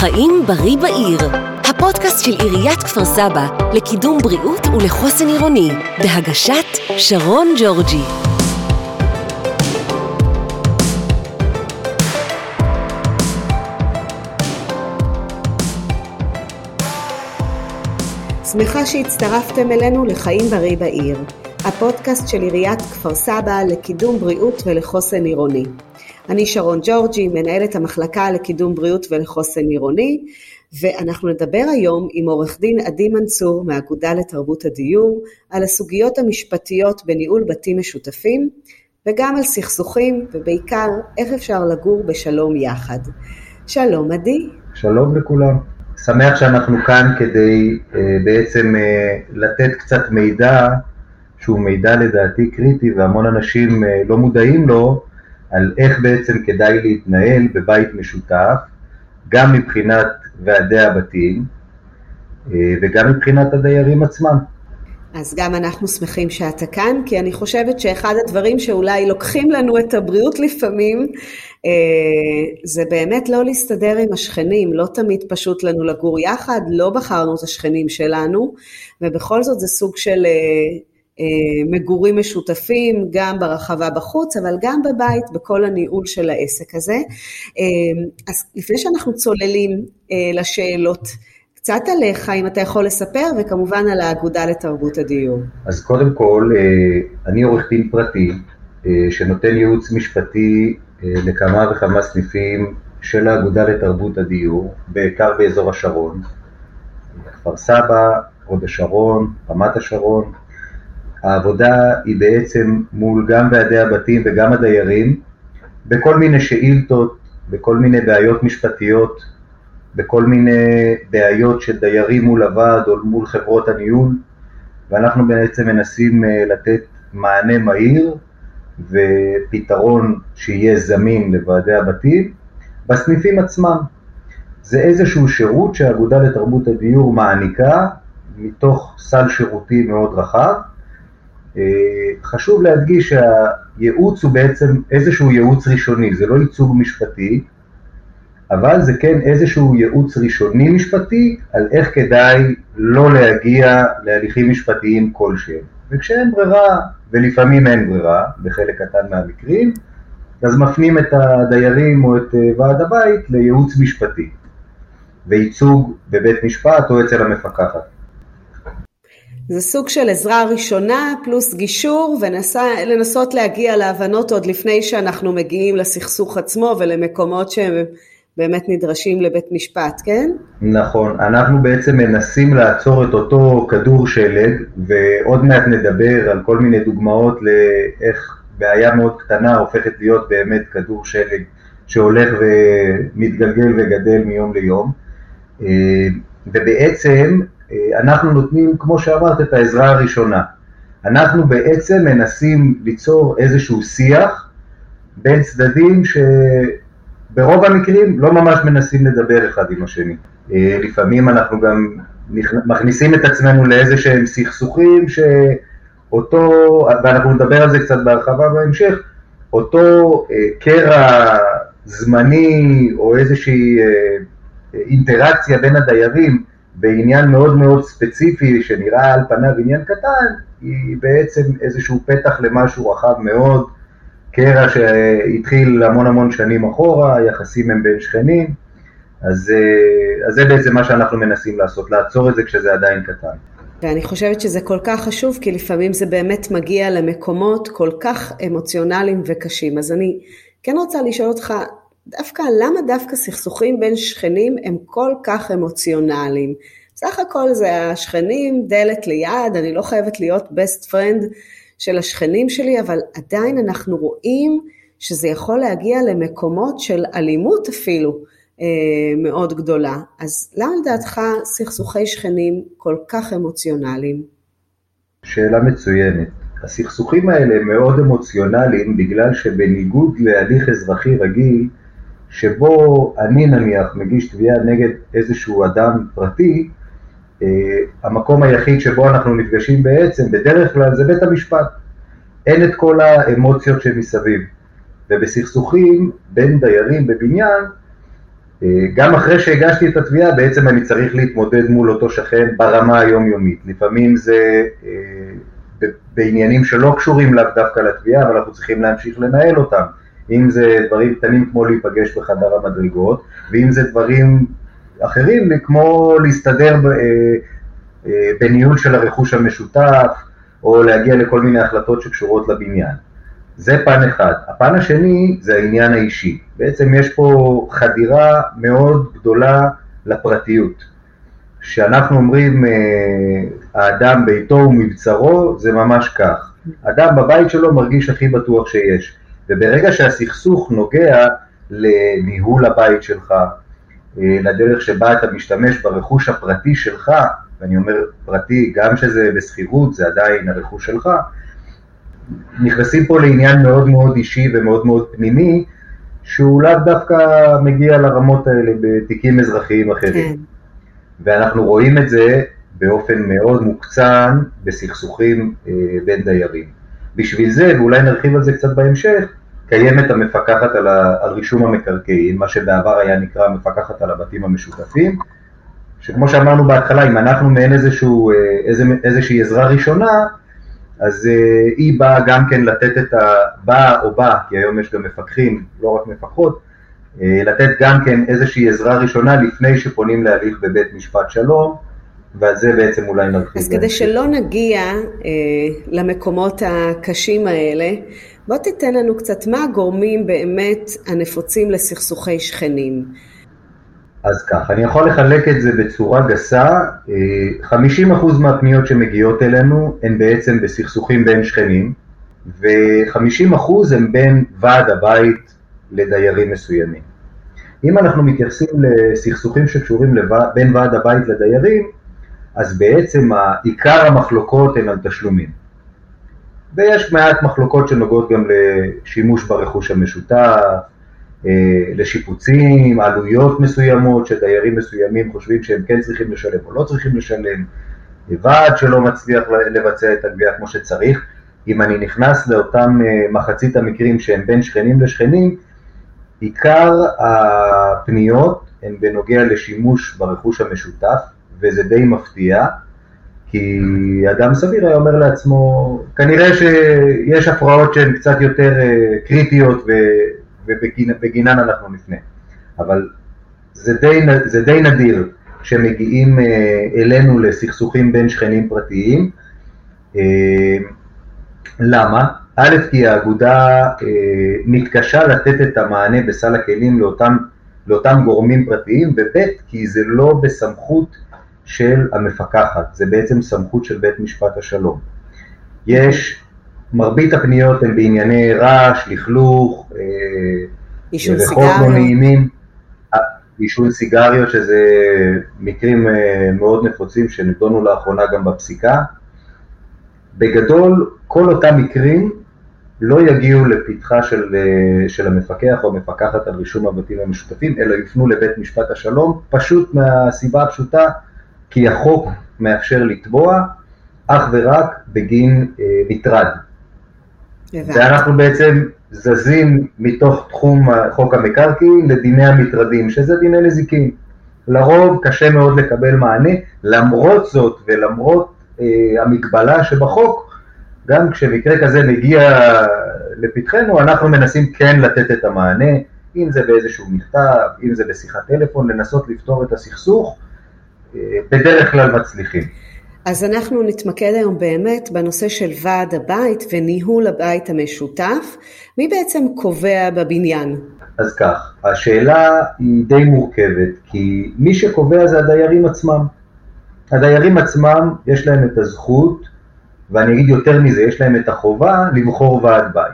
חיים בריא בעיר, הפודקאסט של עיריית כפר סבא לקידום בריאות ולחוסן עירוני, בהגשת שרון ג'ורג'י. שמחה שהצטרפתם אלינו לחיים בריא בעיר, הפודקאסט של עיריית כפר סבא לקידום בריאות ולחוסן עירוני. אני שרון ג'ורג'י, מנהלת המחלקה לקידום בריאות ולחוסן עירוני, ואנחנו נדבר היום עם עורך דין עדי מנצור מהאגודה לתרבות הדיור, על הסוגיות המשפטיות בניהול בתים משותפים, וגם על סכסוכים, ובעיקר איך אפשר לגור בשלום יחד. שלום עדי. שלום לכולם. שמח שאנחנו כאן כדי uh, בעצם uh, לתת קצת מידע שהוא מידע לדעתי קריטי והמון אנשים uh, לא מודעים לו על איך בעצם כדאי להתנהל בבית משותף, גם מבחינת ועדי הבתים וגם מבחינת הדיירים עצמם. אז גם אנחנו שמחים שאתה כאן, כי אני חושבת שאחד הדברים שאולי לוקחים לנו את הבריאות לפעמים, זה באמת לא להסתדר עם השכנים, לא תמיד פשוט לנו לגור יחד, לא בחרנו את השכנים שלנו, ובכל זאת זה סוג של מגורים משותפים, גם ברחבה בחוץ, אבל גם בבית, בכל הניהול של העסק הזה. אז לפני שאנחנו צוללים לשאלות, קצת עליך, אם אתה יכול לספר, וכמובן על האגודה לתרבות הדיור. אז קודם כל, אני עורך דין פרטי, שנותן ייעוץ משפטי לכמה וכמה סניפים של האגודה לתרבות הדיור, בעיקר באזור השרון, כפר סבא, הוד השרון, רמת השרון. העבודה היא בעצם מול גם ועדי הבתים וגם הדיירים, בכל מיני שאילתות, בכל מיני בעיות משפטיות, בכל מיני בעיות של דיירים מול הוועד או מול חברות הניהול, ואנחנו בעצם מנסים לתת מענה מהיר ופתרון שיהיה זמין לוועדי הבתים בסניפים עצמם. זה איזשהו שירות שהאגודה לתרבות הדיור מעניקה מתוך סל שירותים מאוד רחב. חשוב להדגיש שהייעוץ הוא בעצם איזשהו ייעוץ ראשוני, זה לא ייצוג משפטי, אבל זה כן איזשהו ייעוץ ראשוני משפטי על איך כדאי לא להגיע להליכים משפטיים כלשהם. וכשאין ברירה, ולפעמים אין ברירה, בחלק קטן מהמקרים, אז מפנים את הדיירים או את ועד הבית לייעוץ משפטי, וייצוג בבית משפט או אצל המפקחת. זה סוג של עזרה ראשונה פלוס גישור ולנסות להגיע להבנות עוד לפני שאנחנו מגיעים לסכסוך עצמו ולמקומות שהם באמת נדרשים לבית משפט, כן? נכון, אנחנו בעצם מנסים לעצור את אותו כדור שלג ועוד מעט נדבר על כל מיני דוגמאות לאיך בעיה מאוד קטנה הופכת להיות באמת כדור שלג שהולך ומתגלגל וגדל מיום ליום ובעצם אנחנו נותנים, כמו שאמרת, את העזרה הראשונה. אנחנו בעצם מנסים ליצור איזשהו שיח בין צדדים שברוב המקרים לא ממש מנסים לדבר אחד עם השני. לפעמים אנחנו גם מכניסים את עצמנו לאיזה שהם סכסוכים שאותו, ואנחנו נדבר על זה קצת בהרחבה בהמשך, אותו קרע זמני או איזושהי אינטראקציה בין הדיירים בעניין מאוד מאוד ספציפי שנראה על פניו עניין קטן, היא בעצם איזשהו פתח למשהו רחב מאוד, קרע שהתחיל המון המון שנים אחורה, היחסים הם בין שכנים, אז, אז זה בעצם מה שאנחנו מנסים לעשות, לעצור את זה כשזה עדיין קטן. ואני חושבת שזה כל כך חשוב, כי לפעמים זה באמת מגיע למקומות כל כך אמוציונליים וקשים. אז אני כן רוצה לשאול אותך, דווקא, למה דווקא סכסוכים בין שכנים הם כל כך אמוציונליים? סך הכל זה השכנים, דלת ליד, אני לא חייבת להיות best friend של השכנים שלי, אבל עדיין אנחנו רואים שזה יכול להגיע למקומות של אלימות אפילו אה, מאוד גדולה. אז למה לדעתך סכסוכי שכנים כל כך אמוציונליים? שאלה מצוינת. הסכסוכים האלה מאוד אמוציונליים בגלל שבניגוד להליך אזרחי רגיל, שבו אני נניח מגיש תביעה נגד איזשהו אדם פרטי, המקום היחיד שבו אנחנו נפגשים בעצם, בדרך כלל זה בית המשפט. אין את כל האמוציות שמסביב. ובסכסוכים בין דיירים בבניין, גם אחרי שהגשתי את התביעה, בעצם אני צריך להתמודד מול אותו שכן ברמה היומיומית. לפעמים זה בעניינים שלא קשורים לאו דווקא לתביעה, אבל אנחנו צריכים להמשיך לנהל אותם. אם זה דברים קטנים כמו להיפגש בחדר המדרגות, ואם זה דברים אחרים כמו להסתדר בניהול של הרכוש המשותף, או להגיע לכל מיני החלטות שקשורות לבניין. זה פן אחד. הפן השני זה העניין האישי. בעצם יש פה חדירה מאוד גדולה לפרטיות. כשאנחנו אומרים האדם ביתו ומבצרו, זה ממש כך. אדם בבית שלו מרגיש הכי בטוח שיש. וברגע שהסכסוך נוגע לניהול הבית שלך, לדרך שבה אתה משתמש ברכוש הפרטי שלך, ואני אומר פרטי, גם שזה בשכירות, זה עדיין הרכוש שלך, נכנסים פה לעניין מאוד מאוד אישי ומאוד מאוד פנימי, שהוא לאו דווקא מגיע לרמות האלה בתיקים אזרחיים אחרים. כן. ואנחנו רואים את זה באופן מאוד מוקצן בסכסוכים אה, בין דיירים. בשביל זה, ואולי נרחיב על זה קצת בהמשך, קיימת המפקחת על, ה, על רישום המקרקעין, מה שבעבר היה נקרא המפקחת על הבתים המשותפים, שכמו שאמרנו בהתחלה, אם אנחנו מעין איזשהו, אה, איז, איזושהי עזרה ראשונה, אז uh, היא באה גם כן לתת את ה... באה או באה, כי היום יש גם מפקחים, לא רק מפקחות, uh, לתת גם כן איזושהי עזרה ראשונה לפני שפונים להליך בבית משפט שלום, ועל זה בעצם אולי נרחיב. אז כדי שלא נגיע uh, למקומות הקשים האלה, בוא תיתן לנו קצת מה הגורמים באמת הנפוצים לסכסוכי שכנים. אז כך, אני יכול לחלק את זה בצורה גסה, 50% מהפניות שמגיעות אלינו הן בעצם בסכסוכים בין שכנים, ו-50% הם בין ועד הבית לדיירים מסוימים. אם אנחנו מתייחסים לסכסוכים שקשורים לבע... בין ועד הבית לדיירים, אז בעצם עיקר המחלוקות הן על תשלומים. ויש מעט מחלוקות שנוגעות גם לשימוש ברכוש המשותף, אה, לשיפוצים, עלויות מסוימות שדיירים מסוימים חושבים שהם כן צריכים לשלם או לא צריכים לשלם, ועד שלא מצליח לבצע את הגבייה כמו שצריך. אם אני נכנס לאותם אה, מחצית המקרים שהם בין שכנים לשכנים, עיקר הפניות הן בנוגע לשימוש ברכוש המשותף, וזה די מפתיע, כי אדם סביר היה אומר לעצמו, כנראה שיש הפרעות שהן קצת יותר אה, קריטיות ובגינן אנחנו נפנה. אבל זה די, זה די נדיר שמגיעים אה, אלינו לסכסוכים בין שכנים פרטיים. אה, למה? א', כי האגודה מתקשה לתת את המענה בסל הכלים לאותם, לאותם גורמים פרטיים, וב', כי זה לא בסמכות של המפקחת, זה בעצם סמכות של בית משפט השלום. יש מרבית הפניות הן בענייני רעש, לכלוך, אה, סיגריות. לא נעימים, אה, עישון סיגריות, שזה מקרים אה, מאוד נפוצים שנדונו לאחרונה גם בפסיקה. בגדול, כל אותם מקרים לא יגיעו לפתחה של, של המפקח או המפקחת על רישום הבתים המשותפים, אלא יפנו לבית משפט השלום, פשוט מהסיבה הפשוטה, כי החוק מאפשר לתבוע אך ורק בגין אה, מטרד. ואנחנו בעצם זזים מתוך תחום חוק המקרקעין לדיני המטרדים, שזה דיני נזיקין. לרוב קשה מאוד לקבל מענה, למרות זאת ולמרות אה, המגבלה שבחוק, גם כשמקרה כזה מגיע לפתחנו, אנחנו מנסים כן לתת את המענה, אם זה באיזשהו מכתב, אם זה בשיחת טלפון, לנסות לפתור את הסכסוך, בדרך כלל מצליחים. אז אנחנו נתמקד היום באמת בנושא של ועד הבית וניהול הבית המשותף. מי בעצם קובע בבניין? אז כך, השאלה היא די מורכבת, כי מי שקובע זה הדיירים עצמם. הדיירים עצמם, יש להם את הזכות, ואני אגיד יותר מזה, יש להם את החובה לבחור ועד בית.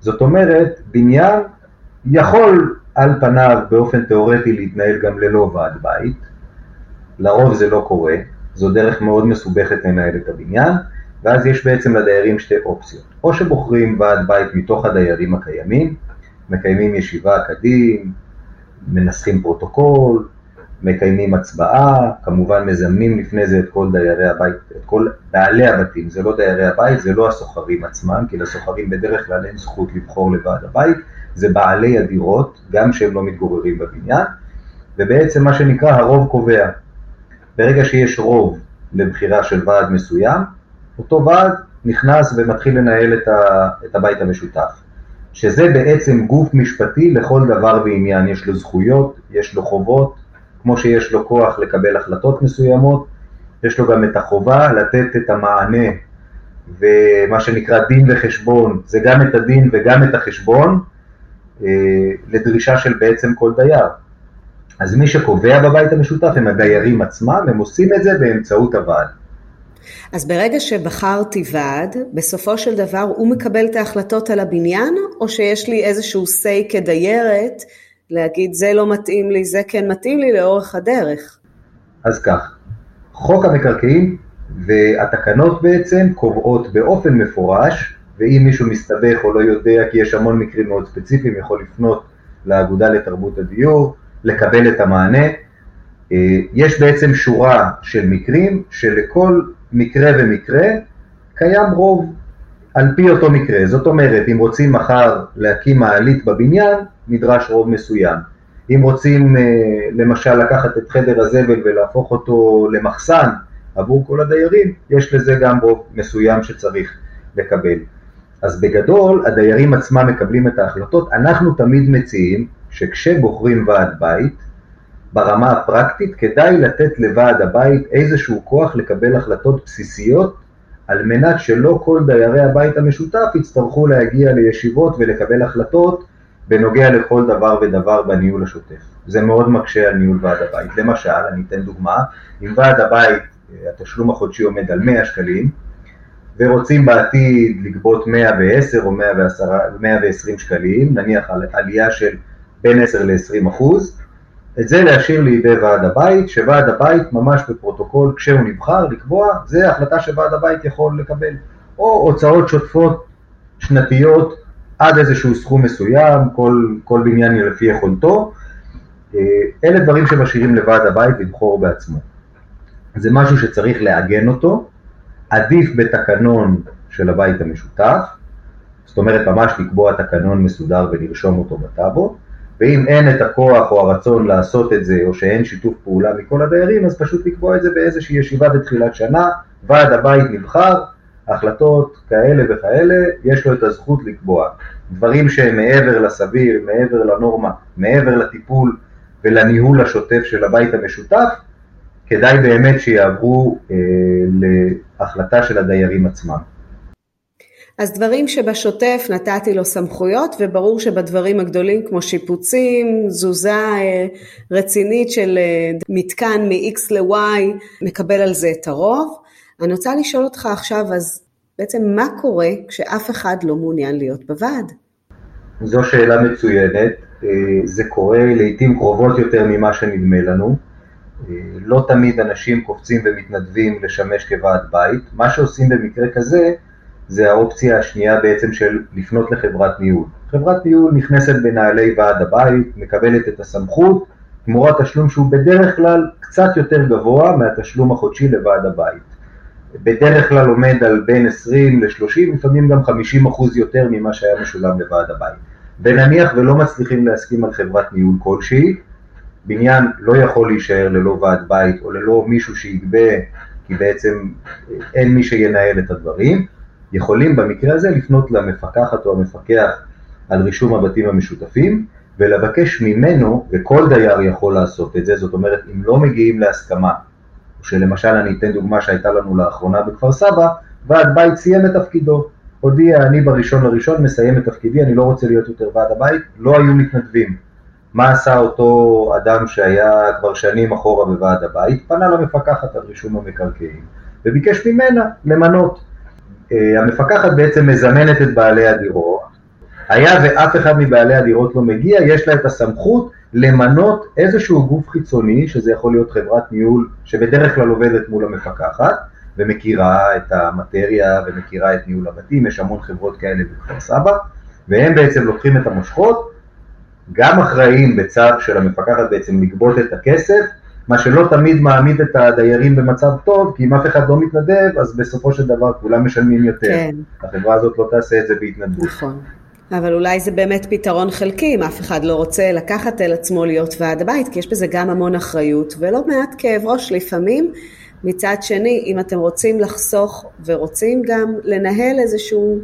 זאת אומרת, בניין יכול על פניו באופן תיאורטי להתנהל גם ללא ועד בית, לרוב זה לא קורה, זו דרך מאוד מסובכת לנהל את הבניין, ואז יש בעצם לדיירים שתי אופציות. או שבוחרים ועד בית מתוך הדיירים הקיימים, מקיימים ישיבה כדין, מנסחים פרוטוקול, מקיימים הצבעה, כמובן מזמנים לפני זה את כל דיירי הבית, את כל בעלי הבתים, זה לא דיירי הבית, זה לא השוכרים עצמם, כי לשוכרים בדרך כלל אין זכות לבחור לוועד הבית, זה בעלי הדירות, גם שהם לא מתגוררים בבניין, ובעצם מה שנקרא הרוב קובע. ברגע שיש רוב לבחירה של ועד מסוים, אותו ועד נכנס ומתחיל לנהל את, ה, את הבית המשותף. שזה בעצם גוף משפטי לכל דבר ועניין, יש לו זכויות, יש לו חובות, כמו שיש לו כוח לקבל החלטות מסוימות, יש לו גם את החובה לתת את המענה ומה שנקרא דין וחשבון, זה גם את הדין וגם את החשבון אה, לדרישה של בעצם כל דייר. אז מי שקובע בבית המשותף הם הדיירים עצמם, הם עושים את זה באמצעות הוועד. אז ברגע שבחרתי ועד, בסופו של דבר הוא מקבל את ההחלטות על הבניין, או שיש לי איזשהו say כדיירת, להגיד זה לא מתאים לי, זה כן מתאים לי לאורך הדרך? אז כך, חוק המקרקעין והתקנות בעצם קובעות באופן מפורש, ואם מישהו מסתבך או לא יודע, כי יש המון מקרים מאוד ספציפיים, יכול לפנות לאגודה לתרבות הדיור, לקבל את המענה. אה, יש בעצם שורה של מקרים שלכל מקרה ומקרה קיים רוב על פי אותו מקרה. זאת אומרת, אם רוצים מחר להקים מעלית בבניין, נדרש רוב מסוים. אם רוצים אה, למשל לקחת את חדר הזבל ולהפוך אותו למחסן עבור כל הדיירים, יש לזה גם רוב מסוים שצריך לקבל. אז בגדול, הדיירים עצמם מקבלים את ההחלטות. אנחנו תמיד מציעים שכשבוחרים ועד בית, ברמה הפרקטית, כדאי לתת לוועד הבית איזשהו כוח לקבל החלטות בסיסיות, על מנת שלא כל דיירי הבית המשותף יצטרכו להגיע לישיבות ולקבל החלטות בנוגע לכל דבר ודבר בניהול השוטף. זה מאוד מקשה על ניהול ועד הבית. למשל, אני אתן דוגמה, אם ועד הבית, התשלום החודשי עומד על 100 שקלים, ורוצים בעתיד לגבות 110 או 110, 120 שקלים, נניח על עלייה של בין 10 ל-20 אחוז, את זה להשאיר לידי ועד הבית, שוועד הבית ממש בפרוטוקול, כשהוא נבחר לקבוע, זה החלטה שוועד הבית יכול לקבל. או הוצאות שוטפות שנתיות עד איזשהו סכום מסוים, כל, כל בניין לפי יכולתו. אה, אלה דברים שמשאירים לוועד הבית לבחור בעצמו. זה משהו שצריך לעגן אותו, עדיף בתקנון של הבית המשותף, זאת אומרת ממש לקבוע תקנון מסודר ולרשום אותו בטאבו, ואם אין את הכוח או הרצון לעשות את זה, או שאין שיתוף פעולה מכל הדיירים, אז פשוט לקבוע את זה באיזושהי ישיבה בתחילת שנה, ועד הבית נבחר, החלטות כאלה וכאלה, יש לו את הזכות לקבוע. דברים שהם מעבר לסביר, מעבר לנורמה, מעבר לטיפול ולניהול השוטף של הבית המשותף, כדאי באמת שיעברו אה, להחלטה של הדיירים עצמם. אז דברים שבשוטף נתתי לו סמכויות, וברור שבדברים הגדולים כמו שיפוצים, תזוזה אה, רצינית של אה, מתקן מ-X ל-Y, מקבל על זה את הרוב. אני רוצה לשאול אותך עכשיו, אז בעצם מה קורה כשאף אחד לא מעוניין להיות בוועד? זו שאלה מצוינת. אה, זה קורה לעיתים קרובות יותר ממה שנדמה לנו. לא תמיד אנשים קופצים ומתנדבים לשמש כוועד בית. מה שעושים במקרה כזה, זה האופציה השנייה בעצם של לפנות לחברת ניהול. חברת ניהול נכנסת בנעלי ועד הבית, מקבלת את הסמכות, תמורת תשלום שהוא בדרך כלל קצת יותר גבוה מהתשלום החודשי לוועד הבית. בדרך כלל עומד על בין 20 ל-30, לפעמים גם 50 אחוז יותר ממה שהיה משולם לוועד הבית. ונניח ולא מצליחים להסכים על חברת ניהול כלשהי, בניין לא יכול להישאר ללא ועד בית או ללא מישהו שיגבה, כי בעצם אין מי שינהל את הדברים. יכולים במקרה הזה לפנות למפקחת או המפקח על רישום הבתים המשותפים ולבקש ממנו, וכל דייר יכול לעשות את זה, זאת אומרת אם לא מגיעים להסכמה, שלמשל אני אתן דוגמה שהייתה לנו לאחרונה בכפר סבא, ועד בית סיים את תפקידו, הודיע אני בראשון לראשון מסיים את תפקידי, אני לא רוצה להיות יותר ועד הבית, לא היו מתנדבים. מה עשה אותו אדם שהיה כבר שנים אחורה בוועד הבית? פנה למפקחת על רישום המקרקעין וביקש ממנה למנות. אה, המפקחת בעצם מזמנת את בעלי הדירות, היה ואף אחד מבעלי הדירות לא מגיע, יש לה את הסמכות למנות איזשהו גוף חיצוני, שזה יכול להיות חברת ניהול שבדרך כלל עובדת מול המפקחת, ומכירה את המטריה ומכירה את ניהול הבתים, יש המון חברות כאלה בכפר סבא, והם בעצם לוקחים את המושכות, גם אחראים בצו של המפקחת בעצם לגבות את הכסף, מה שלא תמיד מעמיד את הדיירים במצב טוב, כי אם אף אחד לא מתנדב, אז בסופו של דבר כולם משלמים יותר. כן. החברה הזאת לא תעשה את זה בהתנדבות. נכון. אבל אולי זה באמת פתרון חלקי, אם אף אחד לא רוצה לקחת אל עצמו להיות ועד הבית, כי יש בזה גם המון אחריות ולא מעט כאב ראש לפעמים. מצד שני, אם אתם רוצים לחסוך ורוצים גם לנהל איזשהו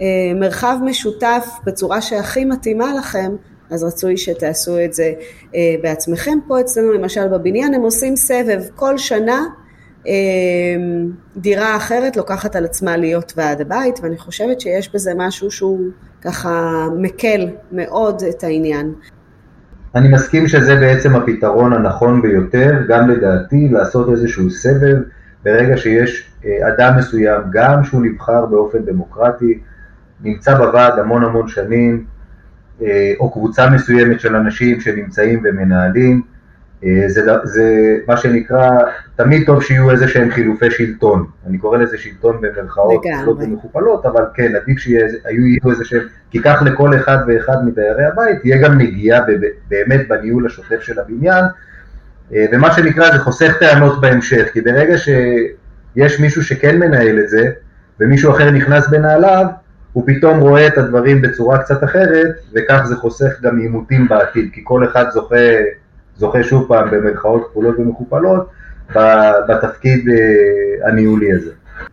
אה, מרחב משותף בצורה שהכי מתאימה לכם, אז רצוי שתעשו את זה אה, בעצמכם. פה אצלנו למשל בבניין הם עושים סבב כל שנה אה, דירה אחרת לוקחת על עצמה להיות ועד הבית, ואני חושבת שיש בזה משהו שהוא ככה מקל מאוד את העניין. אני מסכים שזה בעצם הפתרון הנכון ביותר, גם לדעתי, לעשות איזשהו סבב ברגע שיש אה, אדם מסוים, גם שהוא נבחר באופן דמוקרטי, נמצא בוועד המון המון שנים, או קבוצה מסוימת של אנשים שנמצאים ומנהלים, אה, זה, זה מה שנקרא, תמיד טוב שיהיו איזה שהם חילופי שלטון, אני קורא לזה שלטון במרכאות כפולות ומכופלות, אבל כן, עדיף שיהיו איזה שהם, כי כך לכל אחד ואחד מדיירי הבית תהיה גם נגיעה באמת בניהול השוטף של הבניין, אה, ומה שנקרא זה חוסך טענות בהמשך, כי ברגע שיש מישהו שכן מנהל את זה, ומישהו אחר נכנס בנעליו, הוא פתאום רואה את הדברים בצורה קצת אחרת, וכך זה חוסך גם עימותים בעתיד, כי כל אחד זוכה זוכה שוב פעם במרכאות כפולות ומכופלות בתפקיד אה, הניהולי הזה.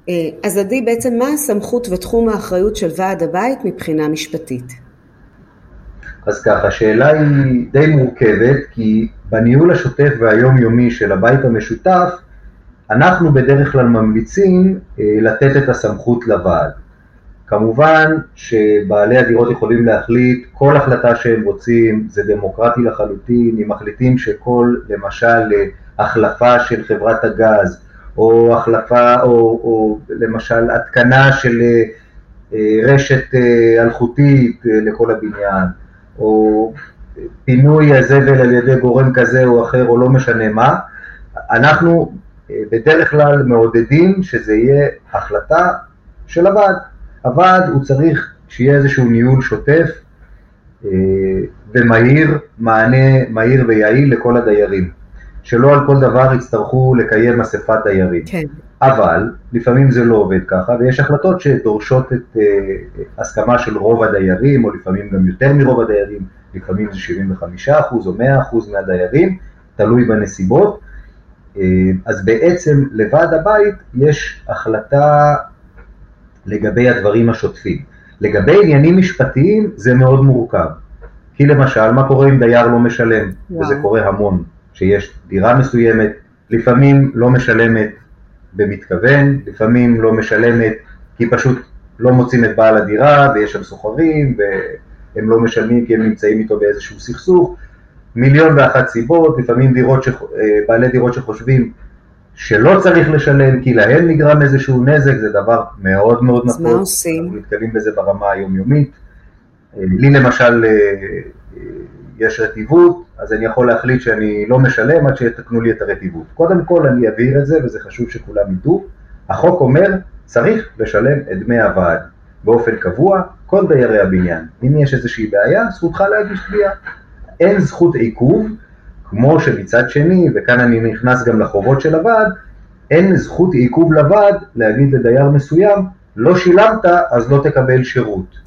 אה, אז עדי, בעצם מה הסמכות ותחום האחריות של ועד הבית מבחינה משפטית? אז ככה, השאלה היא די מורכבת, כי בניהול השוטף והיומיומי של הבית המשותף, אנחנו בדרך כלל ממליצים אה, לתת את הסמכות לוועד. כמובן שבעלי הדירות יכולים להחליט כל החלטה שהם רוצים, זה דמוקרטי לחלוטין, אם מחליטים שכל, למשל, החלפה של חברת הגז, או החלפה, או, או למשל התקנה של אה, רשת אה, אלחוטית אה, לכל הבניין, או פינוי הזבל על ידי גורם כזה או אחר, או לא משנה מה, אנחנו בדרך כלל מעודדים שזה יהיה החלטה של הוועד. אבל הוא צריך שיהיה איזשהו ניהול שוטף אה, ומהיר, מענה מהיר ויעיל לכל הדיירים. שלא על כל דבר יצטרכו לקיים אספת דיירים. כן. אבל לפעמים זה לא עובד ככה, ויש החלטות שדורשות את uh, הסכמה של רוב הדיירים, או לפעמים גם יותר מרוב הדיירים, לפעמים זה 75% או 100% מהדיירים, תלוי בנסיבות. Uh, אז בעצם לוועד הבית יש החלטה לגבי הדברים השוטפים. לגבי עניינים משפטיים זה מאוד מורכב. כי למשל, מה קורה אם דייר לא משלם? וואו. וזה קורה המון, שיש דירה מסוימת, לפעמים לא משלמת במתכוון, לפעמים לא משלמת כי פשוט לא מוצאים את בעל הדירה ויש שם סוחרים והם לא משלמים כי הם נמצאים איתו באיזשהו סכסוך. מיליון ואחת סיבות, לפעמים דירות ש... אה, בעלי דירות שחושבים שלא צריך לשלם כי להם נגרם איזשהו נזק, זה דבר מאוד מאוד נפוץ. אז מה עושים? אנחנו נתקלים בזה ברמה היומיומית. אה, לי למשל אה, אה, יש רטיבות, אז אני יכול להחליט שאני לא משלם עד שיתקנו לי את הרטיבות. קודם כל אני אבהיר את זה, וזה חשוב שכולם ידעו. החוק אומר, צריך לשלם את דמי הוועד באופן קבוע, כל דיירי הבניין. אם יש איזושהי בעיה, זכותך להגיש תביעה. אין זכות עיכוב, כמו שמצד שני, וכאן אני נכנס גם לחובות של הוועד, אין זכות עיכוב לוועד להגיד לדייר מסוים, לא שילמת אז לא תקבל שירות,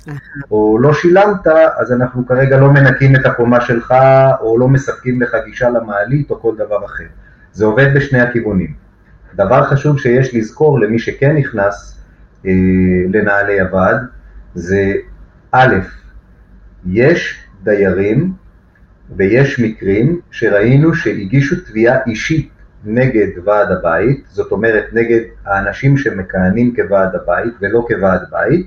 או לא שילמת אז אנחנו כרגע לא מנקים את הקומה שלך, או לא מספקים לך גישה למעלית, או כל דבר אחר. זה עובד בשני הכיוונים. דבר חשוב שיש לזכור למי שכן נכנס אה, לנעלי הוועד, זה א', יש דיירים ויש מקרים שראינו שהגישו תביעה אישית נגד ועד הבית, זאת אומרת נגד האנשים שמכהנים כוועד הבית ולא כוועד בית,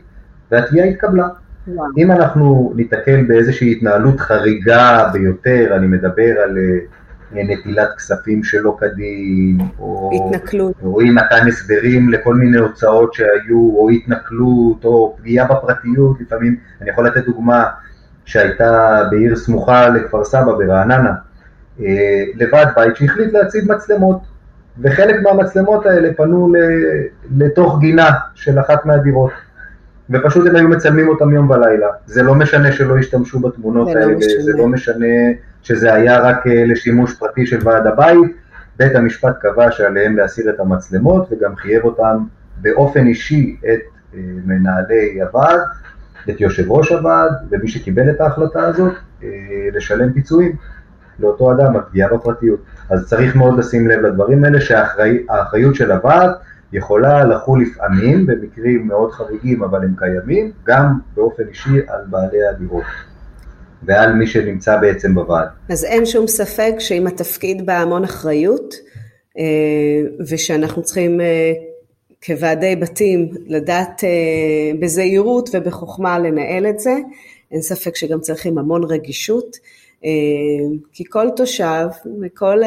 והתביעה התקבלה. וואו. אם אנחנו ניתקל באיזושהי התנהלות חריגה ביותר, אני מדבר על אה, נטילת כספים שלא כדין, או, התנכלות. או אי מתן הסברים לכל מיני הוצאות שהיו, או התנכלות, או פגיעה בפרטיות, לפעמים, אני יכול לתת דוגמה, שהייתה בעיר סמוכה לכפר סבא ברעננה, אה, לוועד בית שהחליט להציב מצלמות, וחלק מהמצלמות האלה פנו לתוך גינה של אחת מהדירות, ופשוט הם היו מצלמים אותם יום ולילה. זה לא משנה שלא השתמשו בתמונות זה לא האלה, לא זה לא משנה שזה היה רק אה, לשימוש פרטי של ועד הבית, בית המשפט קבע שעליהם להסיר את המצלמות וגם חייב אותם באופן אישי את אה, מנהלי הוועד את יושב ראש הוועד ומי שקיבל את ההחלטה הזאת לשלם פיצויים לאותו אדם על פגיעה בפרטיות. אז צריך מאוד לשים לב לדברים האלה שהאחריות של הוועד יכולה לחול לפעמים, במקרים מאוד חריגים אבל הם קיימים, גם באופן אישי על בעלי הדירות. ועל מי שנמצא בעצם בוועד. אז אין שום ספק שאם התפקיד בא המון אחריות, אה, ושאנחנו צריכים אה, כוועדי בתים לדעת אה, בזהירות ובחוכמה לנהל את זה, אין ספק שגם צריכים המון רגישות. כי כל תושב וכל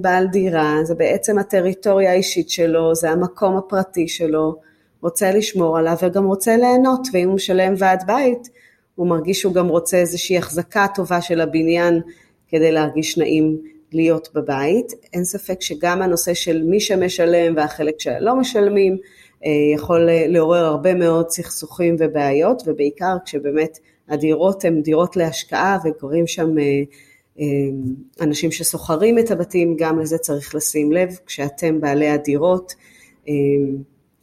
בעל דירה זה בעצם הטריטוריה האישית שלו, זה המקום הפרטי שלו, רוצה לשמור עליו וגם רוצה ליהנות, ואם הוא משלם ועד בית, הוא מרגיש שהוא גם רוצה איזושהי החזקה טובה של הבניין כדי להרגיש נעים להיות בבית. אין ספק שגם הנושא של מי שמשלם והחלק שלא משלמים אה, יכול לעורר הרבה מאוד סכסוכים ובעיות, ובעיקר כשבאמת הדירות הן דירות להשקעה וקורים שם אה, אה, אנשים שסוחרים את הבתים, גם לזה צריך לשים לב, כשאתם בעלי הדירות,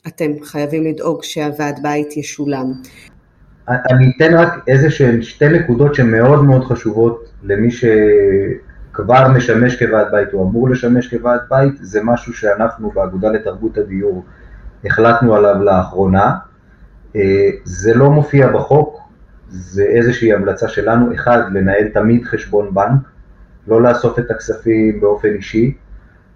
אתם חייבים לדאוג שהוועד בית ישולם. אני אתן רק איזה שהן שתי נקודות שמאוד מאוד חשובות למי שכבר משמש כוועד בית או אמור לשמש כוועד בית, זה משהו שאנחנו באגודה לתרבות הדיור החלטנו עליו לאחרונה. אה, זה לא מופיע בחוק, זה איזושהי המלצה שלנו, אחד, לנהל תמיד חשבון בנק, לא לאסוף את הכספים באופן אישי,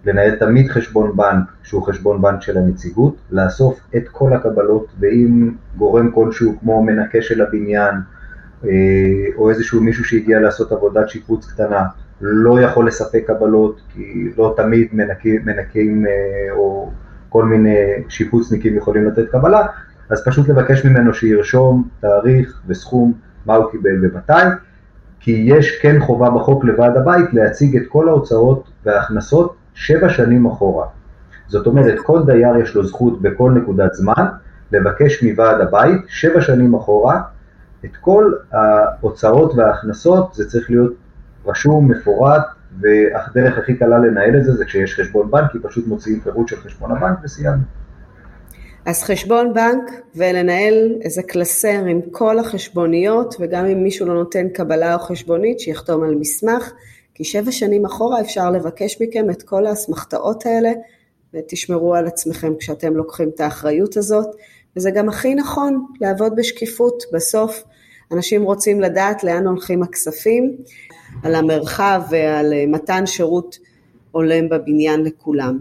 לנהל תמיד חשבון בנק שהוא חשבון בנק של הנציגות, לאסוף את כל הקבלות ואם גורם כלשהו כמו מנקה של הבניין אה, או איזשהו מישהו שהגיע לעשות עבודת שיפוץ קטנה לא יכול לספק קבלות כי לא תמיד מנקים, מנקים אה, או כל מיני שיפוצניקים יכולים לתת קבלה אז פשוט לבקש ממנו שירשום תאריך וסכום מה הוא קיבל ומתי כי יש כן חובה בחוק לוועד הבית להציג את כל ההוצאות וההכנסות שבע שנים אחורה. זאת אומרת, כל דייר יש לו זכות בכל נקודת זמן לבקש מוועד הבית שבע שנים אחורה את כל ההוצאות וההכנסות, זה צריך להיות רשום, מפורט, והדרך הכי קלה לנהל את זה זה כשיש חשבון בנק, כי פשוט מוציאים פירוט של חשבון הבנק וסיימנו. אז חשבון בנק ולנהל איזה קלסר עם כל החשבוניות וגם אם מישהו לא נותן קבלה או חשבונית שיחתום על מסמך כי שבע שנים אחורה אפשר לבקש מכם את כל האסמכתאות האלה, ותשמרו על עצמכם כשאתם לוקחים את האחריות הזאת, וזה גם הכי נכון לעבוד בשקיפות. בסוף אנשים רוצים לדעת לאן הולכים הכספים, על המרחב ועל אה, מתן שירות הולם בבניין לכולם.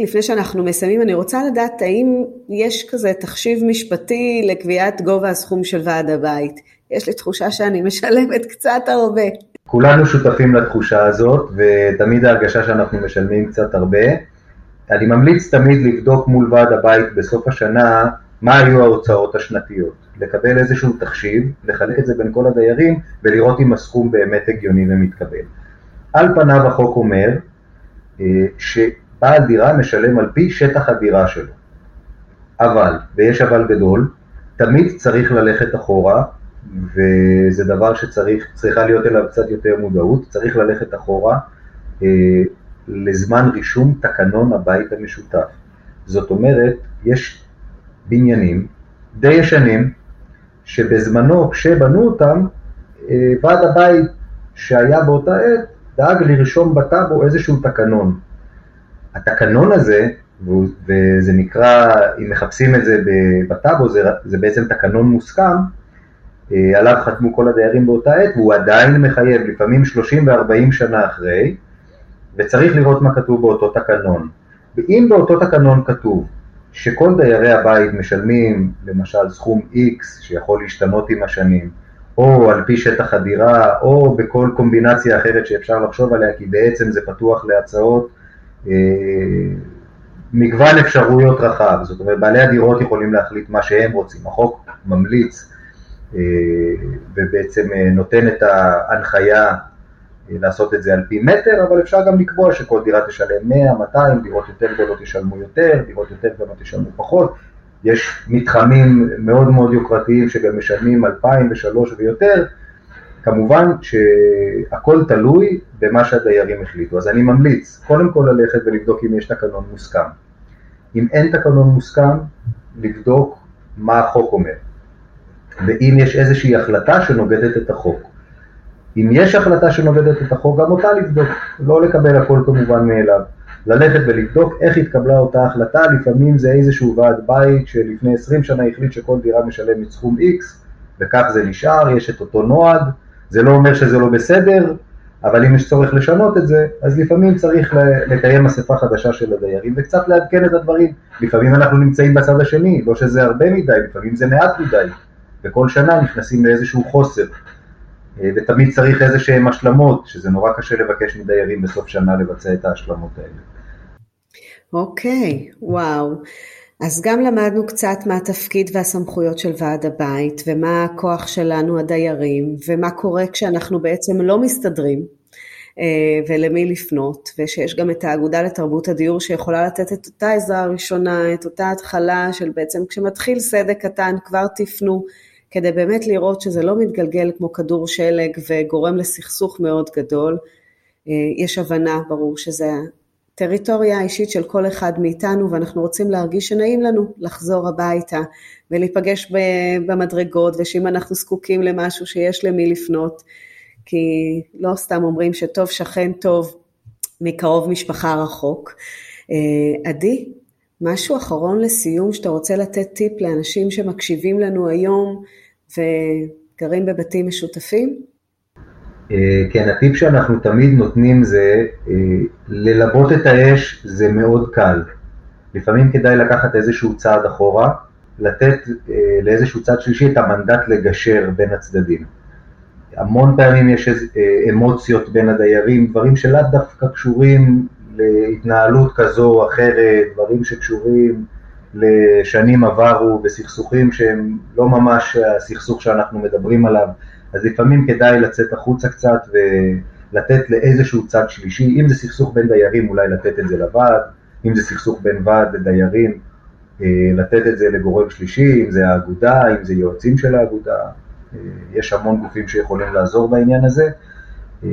לפני שאנחנו מסיימים, אני רוצה לדעת האם יש כזה תחשיב משפטי לקביעת גובה הסכום של ועד הבית. יש לי תחושה שאני משלמת קצת הרבה. כולנו שותפים לתחושה הזאת, ותמיד ההרגשה שאנחנו משלמים קצת הרבה. אני ממליץ תמיד לבדוק מול ועד הבית בסוף השנה מה היו ההוצאות השנתיות, לקבל איזשהו תחשיב, לחלק את זה בין כל הדיירים ולראות אם הסכום באמת הגיוני ומתקבל. על פניו החוק אומר אה, שבעל דירה משלם על פי שטח הדירה שלו. אבל, ויש אבל גדול, תמיד צריך ללכת אחורה וזה דבר שצריכה להיות אליו קצת יותר מודעות, צריך ללכת אחורה אה, לזמן רישום תקנון הבית המשותף. זאת אומרת, יש בניינים די ישנים, שבזמנו כשבנו אותם, אה, ועד הבית שהיה באותה עת דאג לרשום בטאבו איזשהו תקנון. התקנון הזה, וזה נקרא, אם מחפשים את זה בטאבו, זה, זה בעצם תקנון מוסכם, אה, עליו חתמו כל הדיירים באותה עת, והוא עדיין מחייב, לפעמים 30 ו-40 שנה אחרי, וצריך לראות מה כתוב באותו תקנון. ואם באותו תקנון כתוב שכל דיירי הבית משלמים למשל סכום X שיכול להשתנות עם השנים, או על פי שטח הדירה, או בכל קומבינציה אחרת שאפשר לחשוב עליה, כי בעצם זה פתוח להצעות, אה, מגוון אפשרויות רחב, זאת אומרת בעלי הדירות יכולים להחליט מה שהם רוצים, החוק ממליץ אה, ובעצם אה, נותן את ההנחיה לעשות את זה על פי מטר, אבל אפשר גם לקבוע שכל דירה תשלם 100, 200, דירות יותר גדולות ישלמו יותר, דירות יותר גדולות ישלמו פחות. יש מתחמים מאוד מאוד יוקרתיים שגם משלמים 2,000 ו-3 ויותר. כמובן שהכל תלוי במה שהדיירים החליטו. אז אני ממליץ קודם כל ללכת ולבדוק אם יש תקנון מוסכם. אם אין תקנון מוסכם, לבדוק מה החוק אומר. ואם יש איזושהי החלטה שנוגדת את החוק. אם יש החלטה שנוגדת את החוק, גם אותה לבדוק, לא לקבל הכל כמובן מאליו. ללכת ולבדוק איך התקבלה אותה החלטה, לפעמים זה איזשהו ועד בית שלפני 20 שנה החליט שכל דירה משלמת סכום X, וכך זה נשאר, יש את אותו נוהג, זה לא אומר שזה לא בסדר, אבל אם יש צורך לשנות את זה, אז לפעמים צריך לקיים אספה חדשה של הדיירים וקצת לעדכן את הדברים. לפעמים אנחנו נמצאים בצד השני, לא שזה הרבה מדי, לפעמים זה מעט מדי, וכל שנה נכנסים לאיזשהו חוסר. אה, ותמיד צריך איזה שהן השלמות, שזה נורא קשה לבקש מדיירים בסוף שנה לבצע את ההשלמות האלה. אוקיי, okay, וואו. אז גם למדנו קצת מהתפקיד והסמכויות של ועד הבית, ומה הכוח שלנו הדיירים, ומה קורה כשאנחנו בעצם לא מסתדרים, אה, ולמי לפנות, ושיש גם את האגודה לתרבות הדיור שיכולה לתת את אותה עזרה הראשונה, את אותה התחלה של בעצם כשמתחיל סדק קטן כבר תפנו, כדי באמת לראות שזה לא מתגלגל כמו כדור שלג וגורם לסכסוך מאוד גדול. אה, יש הבנה, ברור שזה הטריטוריה האישית של כל אחד מאיתנו ואנחנו רוצים להרגיש שנעים לנו לחזור הביתה ולהיפגש במדרגות ושאם אנחנו זקוקים למשהו שיש למי לפנות כי לא סתם אומרים שטוב שכן טוב מקרוב משפחה רחוק. אה, עדי, משהו אחרון לסיום שאתה רוצה לתת טיפ לאנשים שמקשיבים לנו היום וגרים בבתים משותפים? אה, כן, הטיפ שאנחנו תמיד נותנים זה אה, ללבות את האש זה מאוד קל. לפעמים כדאי לקחת איזשהו צעד אחורה, לתת אה, לאיזשהו צד שלישי את המנדט לגשר בין הצדדים. המון פעמים יש אמוציות בין הדיירים, דברים שלאו דווקא קשורים להתנהלות כזו או אחרת, דברים שקשורים לשנים עברו וסכסוכים שהם לא ממש הסכסוך שאנחנו מדברים עליו. אז לפעמים כדאי לצאת החוצה קצת ולתת לאיזשהו צד שלישי, אם זה סכסוך בין דיירים אולי לתת את זה לוועד, אם זה סכסוך בין ועד לדיירים, אה, לתת את זה לגורם שלישי, אם זה האגודה, אם זה יועצים של האגודה, אה, יש המון גופים שיכולים לעזור בעניין הזה, אה,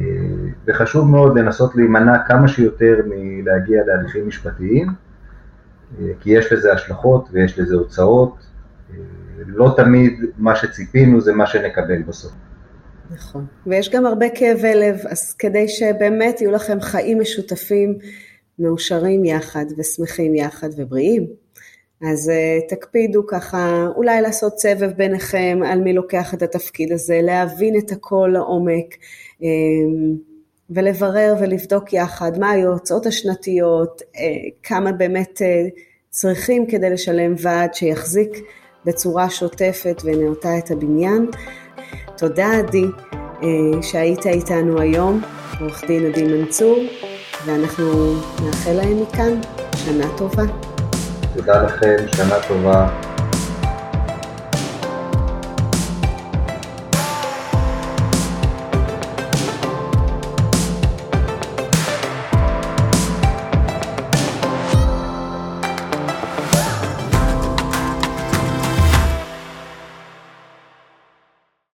וחשוב מאוד לנסות להימנע כמה שיותר מלהגיע להליכים משפטיים, כי יש לזה השלכות ויש לזה הוצאות, לא תמיד מה שציפינו זה מה שנקבל בסוף. נכון, ויש גם הרבה כאבי לב, אז כדי שבאמת יהיו לכם חיים משותפים, מאושרים יחד ושמחים יחד ובריאים, אז uh, תקפידו ככה, אולי לעשות סבב ביניכם על מי לוקח את התפקיד הזה, להבין את הכל לעומק, ולברר ולבדוק יחד מה היו ההוצאות השנתיות, uh, כמה באמת uh, צריכים כדי לשלם ועד שיחזיק בצורה שוטפת ונאותה את הבניין. תודה עדי אה, שהיית איתנו היום, עורך דין עדי מנצור, ואנחנו נאחל להם מכאן שנה טובה. תודה לכם, שנה טובה.